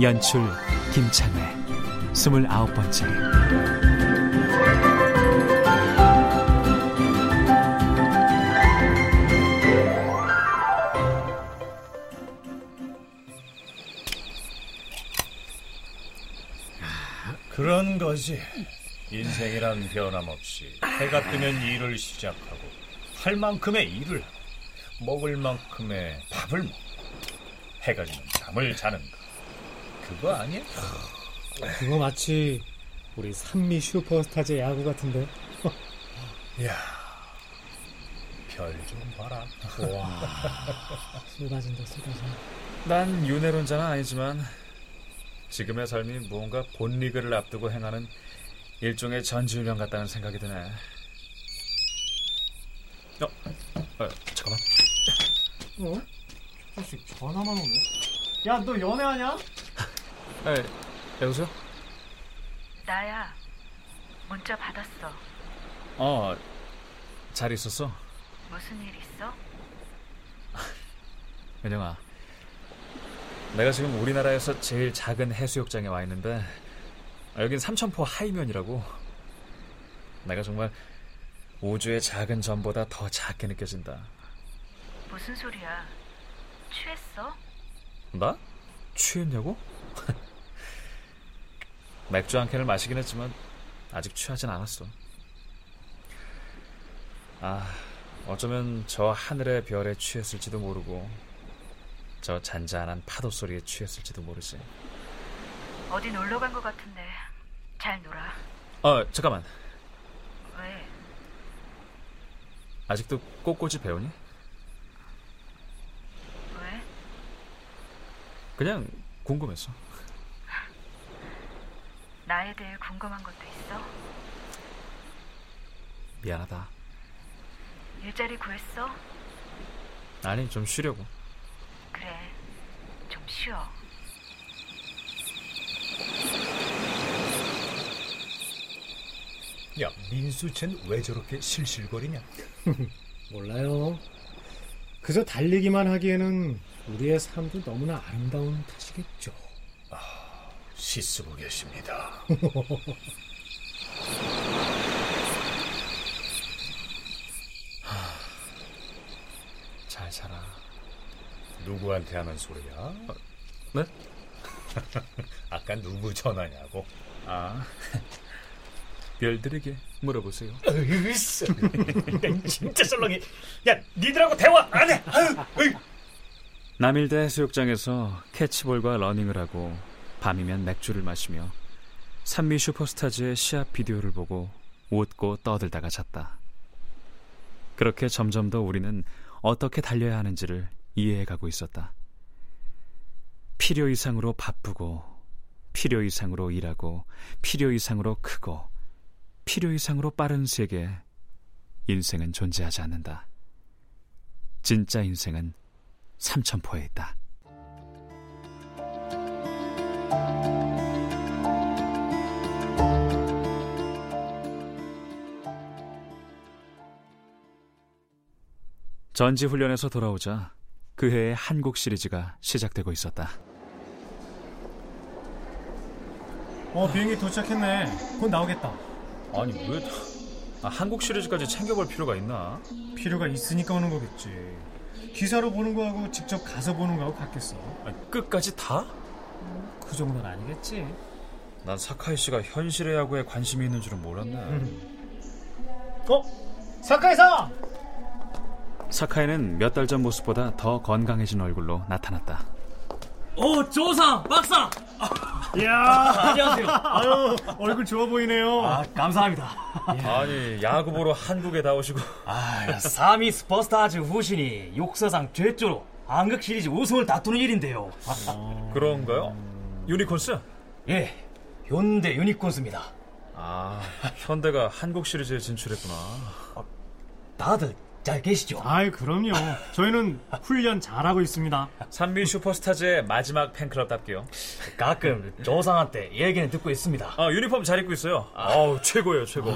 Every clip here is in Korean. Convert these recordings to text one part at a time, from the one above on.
연출 김창회 스물아홉 번째. 그런 것이 인생이란 변함없이 해가 뜨면 일을 시작하고 할 만큼의 일을 먹을 만큼의 밥을 먹고 해가 지면 잠을 자는 것 그거 아니야? 그거 마치 우리 산미 슈퍼스타즈 야구 같은데. 야, 별 좀 봐라. 와, 쏟아진다, 쏟아져. 난 윤회론자는 아니지만 지금의 삶이 무언가 본리그를 앞두고 행하는 일종의 전지훈련 같다는 생각이 드네. 어, 어 잠깐만. 어? 자식 전화만 오네. 야, 너 연애하냐? 에, 여보세요? 나야. 문자 받았어. 어, 잘 있었어? 무슨 일 있어? 은영아. 내가 지금 우리나라에서 제일 작은 해수욕장에 와 있는데 여긴 삼천포 하이면이라고. 내가 정말 우주의 작은 점보다 더 작게 느껴진다. 무슨 소리야? 취했어? 나? 취했냐고? 맥주 한 캔을 마시긴 했지만 아직 취하진 않았어. 아, 어쩌면 저 하늘의 별에 취했을지도 모르고 저 잔잔한 파도 소리에 취했을지도 모르지. 어디 놀러 간 것 같은데. 잘 놀아. 어, 잠깐만. 왜? 아직도 꽃꽂이 배우니? 왜? 그냥 궁금했어. 나에 대해 궁금한 것도 있어? 미안하다. 일자리 구했어? 아니, 좀 쉬려고. 그래. 좀 쉬어. 야, 민수 쟨왜 저렇게 실실거리냐? 몰라요. 그저 달리기만 하기에는 우리의 삶도 너무나 아름다운 탓이겠죠. 씻쓰고 계십니다. 잘 살아. 누구한테 하는 소리야? 네? 아까 누구 전화냐고? 아, 별들에게 물어보세요. 으이씨, 진짜 썰렁이. 야, 니들하고 대화 안 해. 아유. 남일대 해수욕장에서 캐치볼과 러닝을 하고 밤이면 맥주를 마시며 삼미 슈퍼스타즈의 시합 비디오를 보고 웃고 떠들다가 잤다. 그렇게 점점 더 우리는 어떻게 달려야 하는지를 이해해가고 있었다. 필요 이상으로 바쁘고, 필요 이상으로 일하고, 필요 이상으로 크고, 필요 이상으로 빠른 세계, 인생은 존재하지 않는다. 진짜 인생은 삼천포에 있다. 전지 훈련에서 돌아오자 그 해의 한국 시리즈가 시작되고 있었다. 어, 비행기 도착했네. 곧 나오겠다. 아니 왜 아, 한국 시리즈까지 챙겨볼 필요가 있나? 필요가 있으니까 오는 거겠지. 기사로 보는 거하고 직접 가서 보는 거하고 같겠어. 아니, 끝까지 다? 그 정도는 아니겠지. 난 사카이 씨가 현실의 야구에 관심이 있는 줄은 몰랐네. 어? 사카이 상! 사카이는 몇 달 전 모습보다 더 건강해진 얼굴로 나타났다. 오, 조상, 박상! 이야, 안녕하세요. 아유, 얼굴 좋아 보이네요. 아, 감사합니다. 아니 야구 보러 한국에 다 오시고 아, 삼미 슈퍼스타즈 후신이 역사상 최초로 한국 시리즈 우승을 다투는 일인데요. 그런가요? 유니콘스? 예, 현대 유니콘스입니다. 아, 현대가 한국 시리즈에 진출했구나. 다들 잘 계시죠? 아이 그럼요. 저희는 훈련 잘하고 있습니다. 산미 슈퍼스타즈의 마지막 팬클럽답게요. 가끔 조상한테 얘기는 듣고 있습니다. 아, 유니폼 잘 입고 있어요. 아 우, 최고예요, 최고.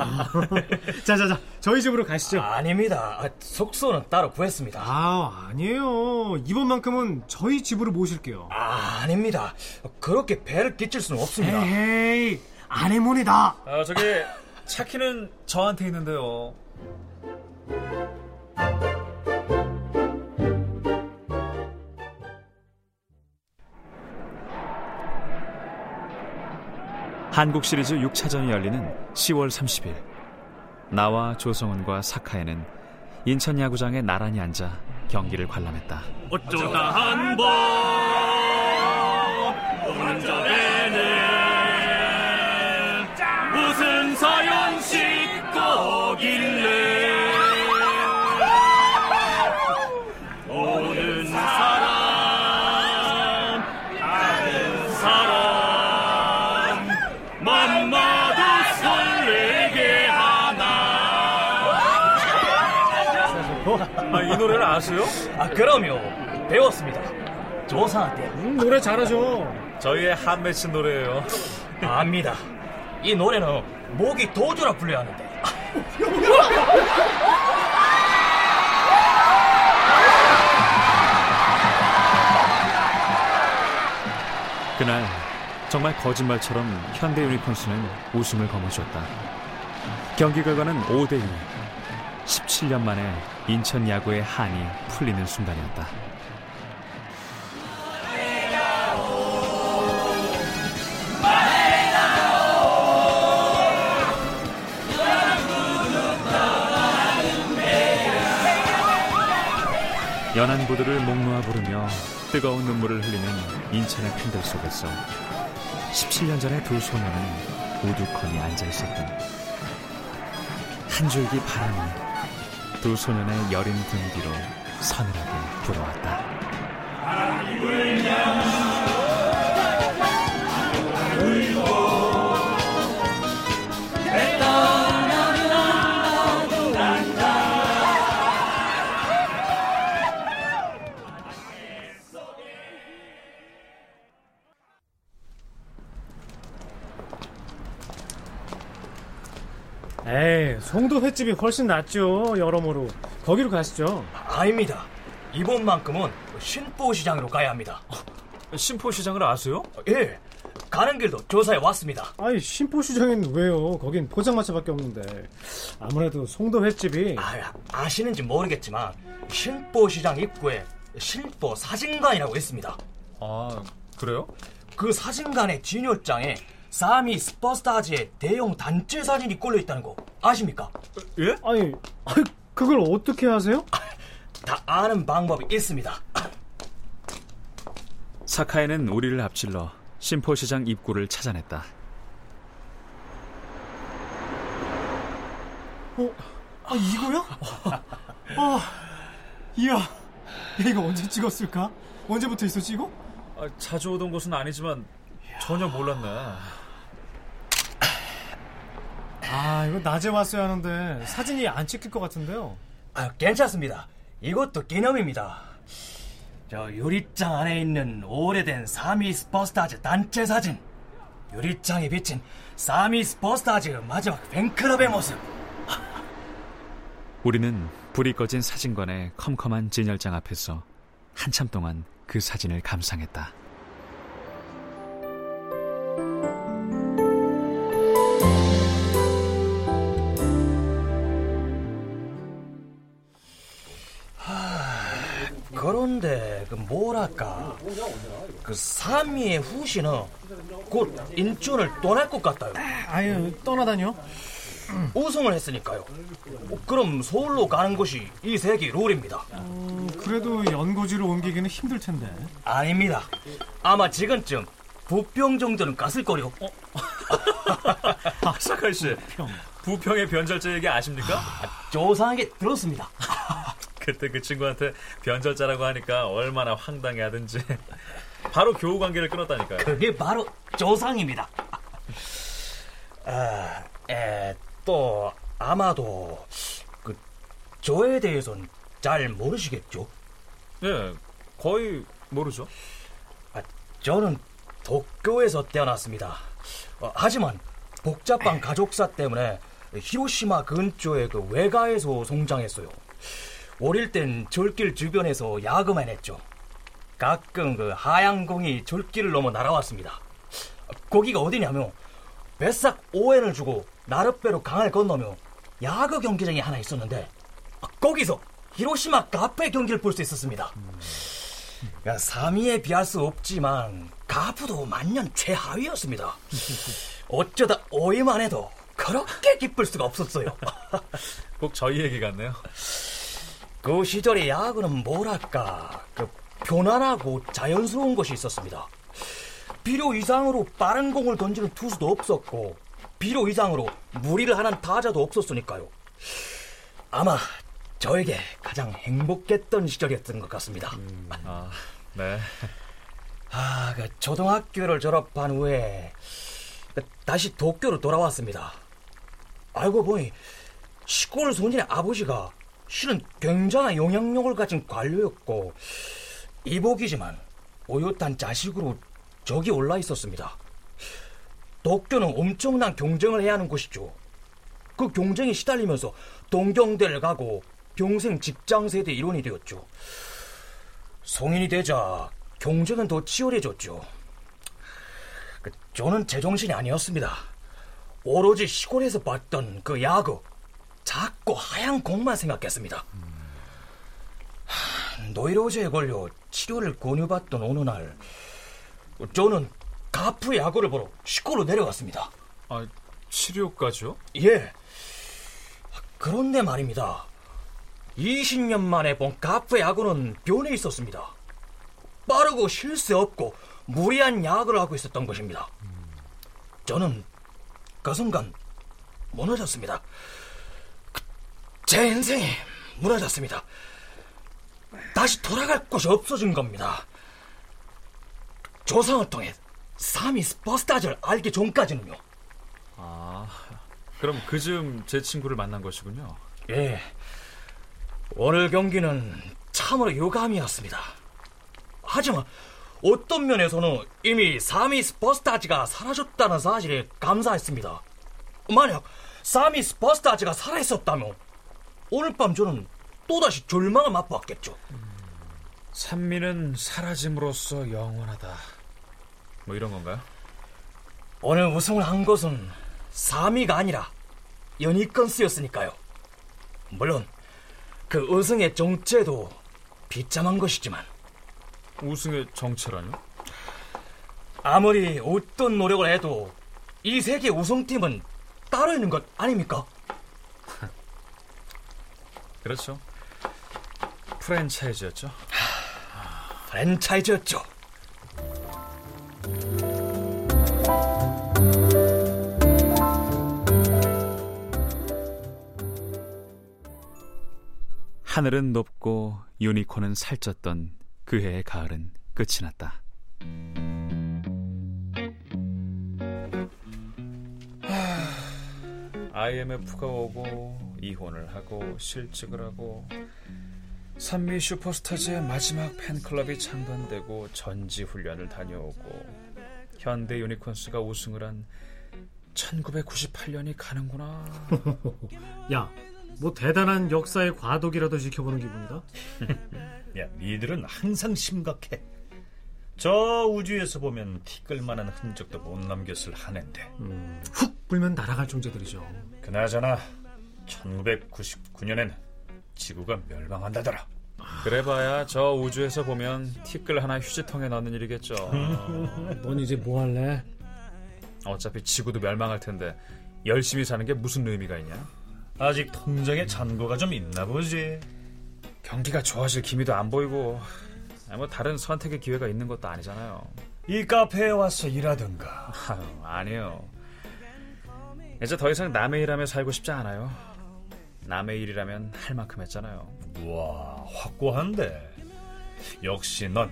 자자자 저희 집으로 가시죠. 아 닙니다. 아, 숙소는 따로 구했습니다. 아 아니에요. 이번만큼은 저희 집으로 모실게요. 아, 아닙니다. 그렇게 배를 끼칠 수는 없습니다. 에이 아내몬이다. 아, 저기, 차키는 저한테 있는데요. 한국 시리즈 6차전이 열리는 10월 30일. 나와 조성훈과 사카에는 인천 야구장에 나란히 앉아 경기를 관람했다. 어쩌다 한번 무슨 싣고 오길래 아, 아세요? 아 그럼요 배웠습니다 조상한테 음, 노래 잘하죠. 저희의 한 매치 노래예요. 압니다. 이 노래는 목이 도주라 불려야 하는데. 그날 정말 거짓말처럼 현대 유니콘스는 우승을 거머쥐었다. 경기 결과는 5대 2. 17년 만에 인천 야구의 한이 풀리는 순간이었다. 연한 구두를 목 놓아 부르며 뜨거운 눈물을 흘리는 인천의 팬들 속에서 17년 전의 두 소녀는 우두커니 앉아 있었던 한 줄기 바람이 두 소년의 여린 등 뒤로 서늘하게 불어왔다. 송도 횟집이 훨씬 낫죠. 여러모로 거기로 가시죠. 아닙니다. 이번만큼은 신포시장으로 가야 합니다. 신포시장을 아세요? 예, 가는 길도 조사해 왔습니다. 아이 신포시장엔 왜요? 거긴 포장마차밖에 없는데 아무래도 송도 횟집이 아, 아시는지 모르겠지만 신포시장 입구에 신포 사진관이라고 있습니다. 아, 그래요? 그 사진관의 진열장에 사미 스퍼스타즈의 대형 단체 사진이 꼴려 있다는 거 아십니까? 예? 아니 아이, 그걸 어떻게 하세요? 다 아는 방법이 있습니다. 사카에는 우리를 앞질러 신포시장 입구를 찾아냈다. 어, 아 이거야? 아, 이야, 야, 이거 언제 찍었을까? 언제부터 있었지 이거? 아, 자주 오던 곳은 아니지만 전혀 몰랐네. 아, 이거 낮에 왔어야 하는데 사진이 안 찍힐 것 같은데요. 아, 괜찮습니다. 이것도 기념입니다. 저 유리장 안에 있는 오래된 삼미 슈퍼스타즈 단체 사진. 유리장에 비친 삼미 슈퍼스타즈 마지막 팬클럽의 모습. 우리는 불이 꺼진 사진관의 컴컴한 진열장 앞에서 한참 동안 그 사진을 감상했다. 뭐랄까 그 사미의 후시는 곧 인천을 떠날 것 같아요. 아유, 떠나다녀? 우승을 했으니까요. 어, 그럼 서울로 가는 것이 이 세기 룰입니다. 음, 그래도 연고지로 옮기기는 힘들 텐데. 아닙니다. 아마 지금쯤 부평 정도는 갔을 거요. 아, 사칼 씨, 평. 부평의 변절자 얘기 아십니까? 조상하게 들었습니다. 그때 그 친구한테 변절자라고 하니까 얼마나 황당해하든지. 바로 교우 관계를 끊었다니까요. 그게 바로 조상입니다. 아, 에, 또 아마도 그 저에 대해서는 잘 모르시겠죠? 예, 거의 모르죠. 아, 저는 도쿄에서 태어났습니다. 어, 하지만 복잡한 가족사 때문에 히로시마 근처의 그 외가에서 성장했어요. 어릴 땐 절길 주변에서 야구만 했죠. 가끔 그 하양공이 절길을 넘어 날아왔습니다. 거기가 어디냐면 뱃삭 오엔을 주고 나룻배로 강을 건너며 야구 경기장이 하나 있었는데 거기서 히로시마 카페 경기를 볼 수 있었습니다. 야, 3위에 비할 수 없지만 가프도 만년 최하위였습니다. 어쩌다 5위만 해도 그렇게 기쁠 수가 없었어요. 꼭 저희 얘기 같네요. 그 시절의 야구는 뭐랄까 그 편안하고 자연스러운 것이 있었습니다. 필요 이상으로 빠른 공을 던지는 투수도 없었고 필요 이상으로 무리를 하는 타자도 없었으니까요. 아마 저에게 가장 행복했던 시절이었던 것 같습니다. 아, 네. 아, 그 초등학교를 졸업한 후에 그 다시 도쿄로 돌아왔습니다. 알고 보니 시골 손님의 아버지가 실은 굉장한 영향력을 가진 관료였고 이복이지만 오요탄 자식으로 적이 올라 있었습니다. 도쿄는 엄청난 경쟁을 해야 하는 곳이죠. 그 경쟁에 시달리면서 동경대를 가고 평생 직장 세대 일원이 되었죠. 성인이 되자 경쟁은 더 치열해졌죠. 그, 저는 제정신이 아니었습니다. 오로지 시골에서 봤던 그 야구, 작고 하얀 공만 생각했습니다. 하, 노이로제에 걸려 치료를 권유받던 어느 날, 저는 가프 야구를 보러 시골로 내려갔습니다. 아, 치료까지요? 예. 그런데 말입니다. 20년 만에 본 가프 야구는 변해 있었습니다. 빠르고 실수 없고 무리한 야구를 하고 있었던 것입니다. 저는 그 순간 무너졌습니다. 그, 제 인생이 무너졌습니다. 다시 돌아갈 곳이 없어진 겁니다. 조상을 통해 사미 스퍼스타즈를 알기 전까지는요. 아, 그럼 그즈음 제 친구를 만난 것이군요. 예. 오늘 경기는 참으로 유감이었습니다. 하지만 어떤 면에서는 이미 사미 스퍼스타즈가 사라졌다는 사실에 감사했습니다. 만약 사미 스퍼스타즈가 살아있었다면 오늘 밤 저는 또다시 절망을 맛보았겠죠. 산미는 사라짐으로써 영원하다. 뭐 이런 건가요? 오늘 우승을 한 것은 사미가 아니라 연이건스였으니까요. 물론 그 우승의 정체도 비참한 것이지만 우승의 정체라뇨? 아무리 어떤 노력을 해도 이 세계 우승팀은 따로 있는 것 아닙니까? 그렇죠. 프랜차이즈였죠. 프랜차이즈였죠. 하늘은 높고 유니콘은 살쪘던 그 해의 가을은 끝이 났다. IMF가 오고 이혼을 하고 실직을 하고 산미 슈퍼스타즈의 마지막 팬클럽이 창단되고 전지 훈련을 다녀오고 현대 유니콘스가 우승을 한 1998년이 가는구나. 야, 뭐 대단한 역사의 과도기라도 지켜보는 기분이다. 야, 니들은 항상 심각해. 저 우주에서 보면 티끌만한 흔적도 못 남겼을 한 해인데. 음, 훅 불면 날아갈 존재들이죠. 그나저나 1999년엔 지구가 멸망한다더라. 그래봐야 저 우주에서 보면 티끌 하나 휴지통에 넣는 일이겠죠. 넌 이제 뭐 할래? 어차피 지구도 멸망할 텐데 열심히 사는 게 무슨 의미가 있냐? 아직 통장에 잔고가 좀 있나 보지. 경기가 좋아질 기미도 안 보이고 뭐 다른 선택의 기회가 있는 것도 아니잖아요. 이 카페에 와서 일하든가. 아유, 아니요. 이제 더 이상 남의 일하며 살고 싶지 않아요. 남의 일이라면 할 만큼 했잖아요. 와, 확고한데. 역시 넌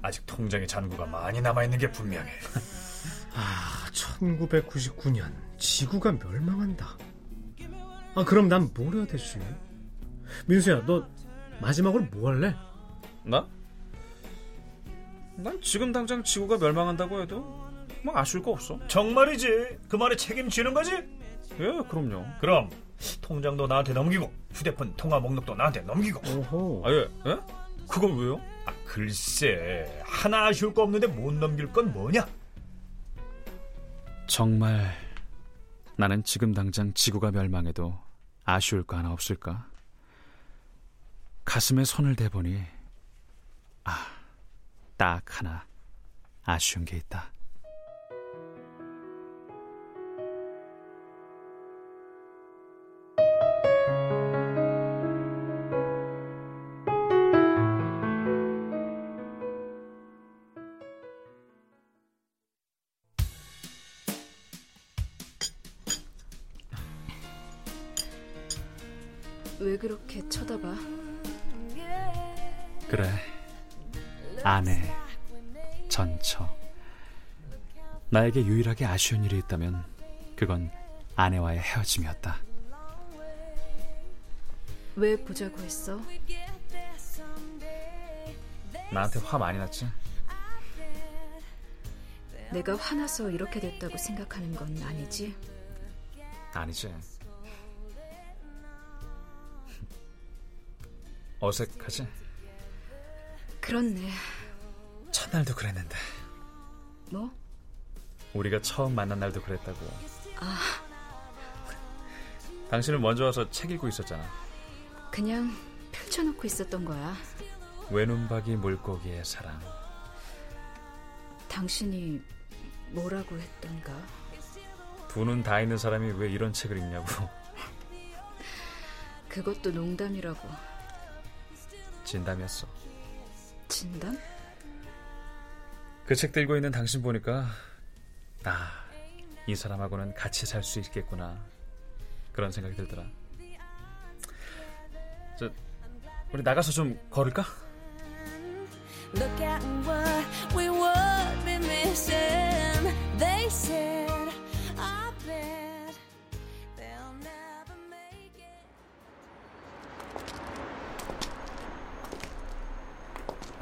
아직 통장에 잔고가 많이 남아있는 게 분명해. 아, 1999년 지구가 멸망한다. 아, 그럼 난 뭘 해야 되지? 민수야, 너 마지막으로 뭐 할래? 나? 난 지금 당장 지구가 멸망한다고 해도 뭐 아쉬울 거 없어. 정말이지? 그 말에 책임지는 거지? 예, 그럼요. 그럼 통장도 나한테 넘기고 휴대폰 통화 목록도 나한테 넘기고. 오호. 아, 예? 예? 그건 왜요? 아, 글쎄 하나 아쉬울 거 없는데 못 넘길 건 뭐냐? 정말 나는 지금 당장 지구가 멸망해도 아쉬울 거 하나 없을까? 가슴에 손을 대보니 아, 딱 하나 아쉬운 게 있다. 왜 그렇게 쳐다봐? 그래. 아내, 전처. 나에게 유일하게 아쉬운 일이 있다면 그건 아내와의 헤어짐이었다. 왜 보자고 했어? 나한테 화 많이 났지? 내가 화나서 이렇게 됐다고 생각하는 건 아니지? 아니지. 어색하지? 그렇네. 첫날도 그랬는데. 뭐? 우리가 처음 만난 날도 그랬다고. 당신은 먼저 와서 책 읽고 있었잖아. 그냥 펼쳐놓고 있었던 거야. 외눈박이 물고기의 사랑. 당신이 뭐라고 했던가? 두 눈 다 있는 사람이 왜 이런 책을 읽냐고. 그것도 농담이라고. 진담이었어. 진담? 그 책 들고 있는 당신 보니까 아, 이 사람하고는 같이 살 수 있겠구나. 그런 생각이 들더라. 저 우리 나가서 좀 걸을까? Look at what we would be missing. They said,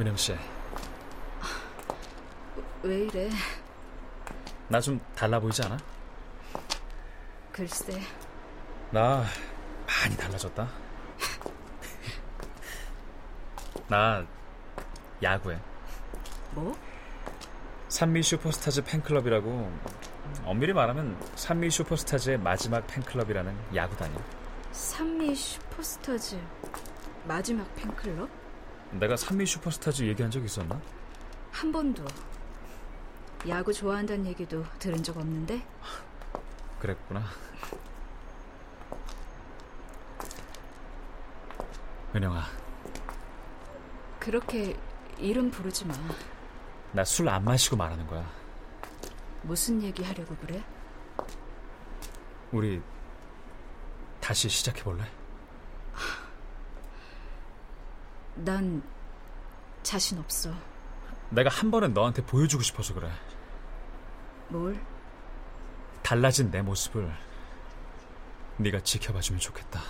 은영 씨, 왜 이래? 나 좀 달라 보이지 않아? 글쎄, 나 많이 달라졌다. 나 야구해. 뭐? 삼미 슈퍼스타즈 팬클럽이라고 엄밀히 말하면 삼미 슈퍼스타즈의 마지막 팬클럽이라는 야구단이야. 삼미 슈퍼스타즈 마지막 팬클럽? 내가 삼미 슈퍼스타즈 얘기한 적 있었나? 한 번도. 야구 좋아한다는 얘기도 들은 적 없는데? 그랬구나. 은영아, 그렇게 이름 부르지 마. 나 술 안 마시고 말하는 거야. 무슨 얘기 하려고 그래? 우리 다시 시작해 볼래? 난 자신 없어. 내가 한 번은 너한테 보여주고 싶어서 그래. 뭘? 달라진 내 모습을 네가 지켜봐주면 좋겠다.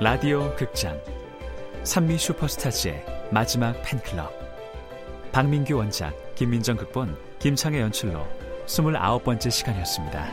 라디오 극장 산미 슈퍼스타즈의 마지막 팬클럽 박민규 원작 김민정 극본 김창의 연출로 29번째 시간이었습니다.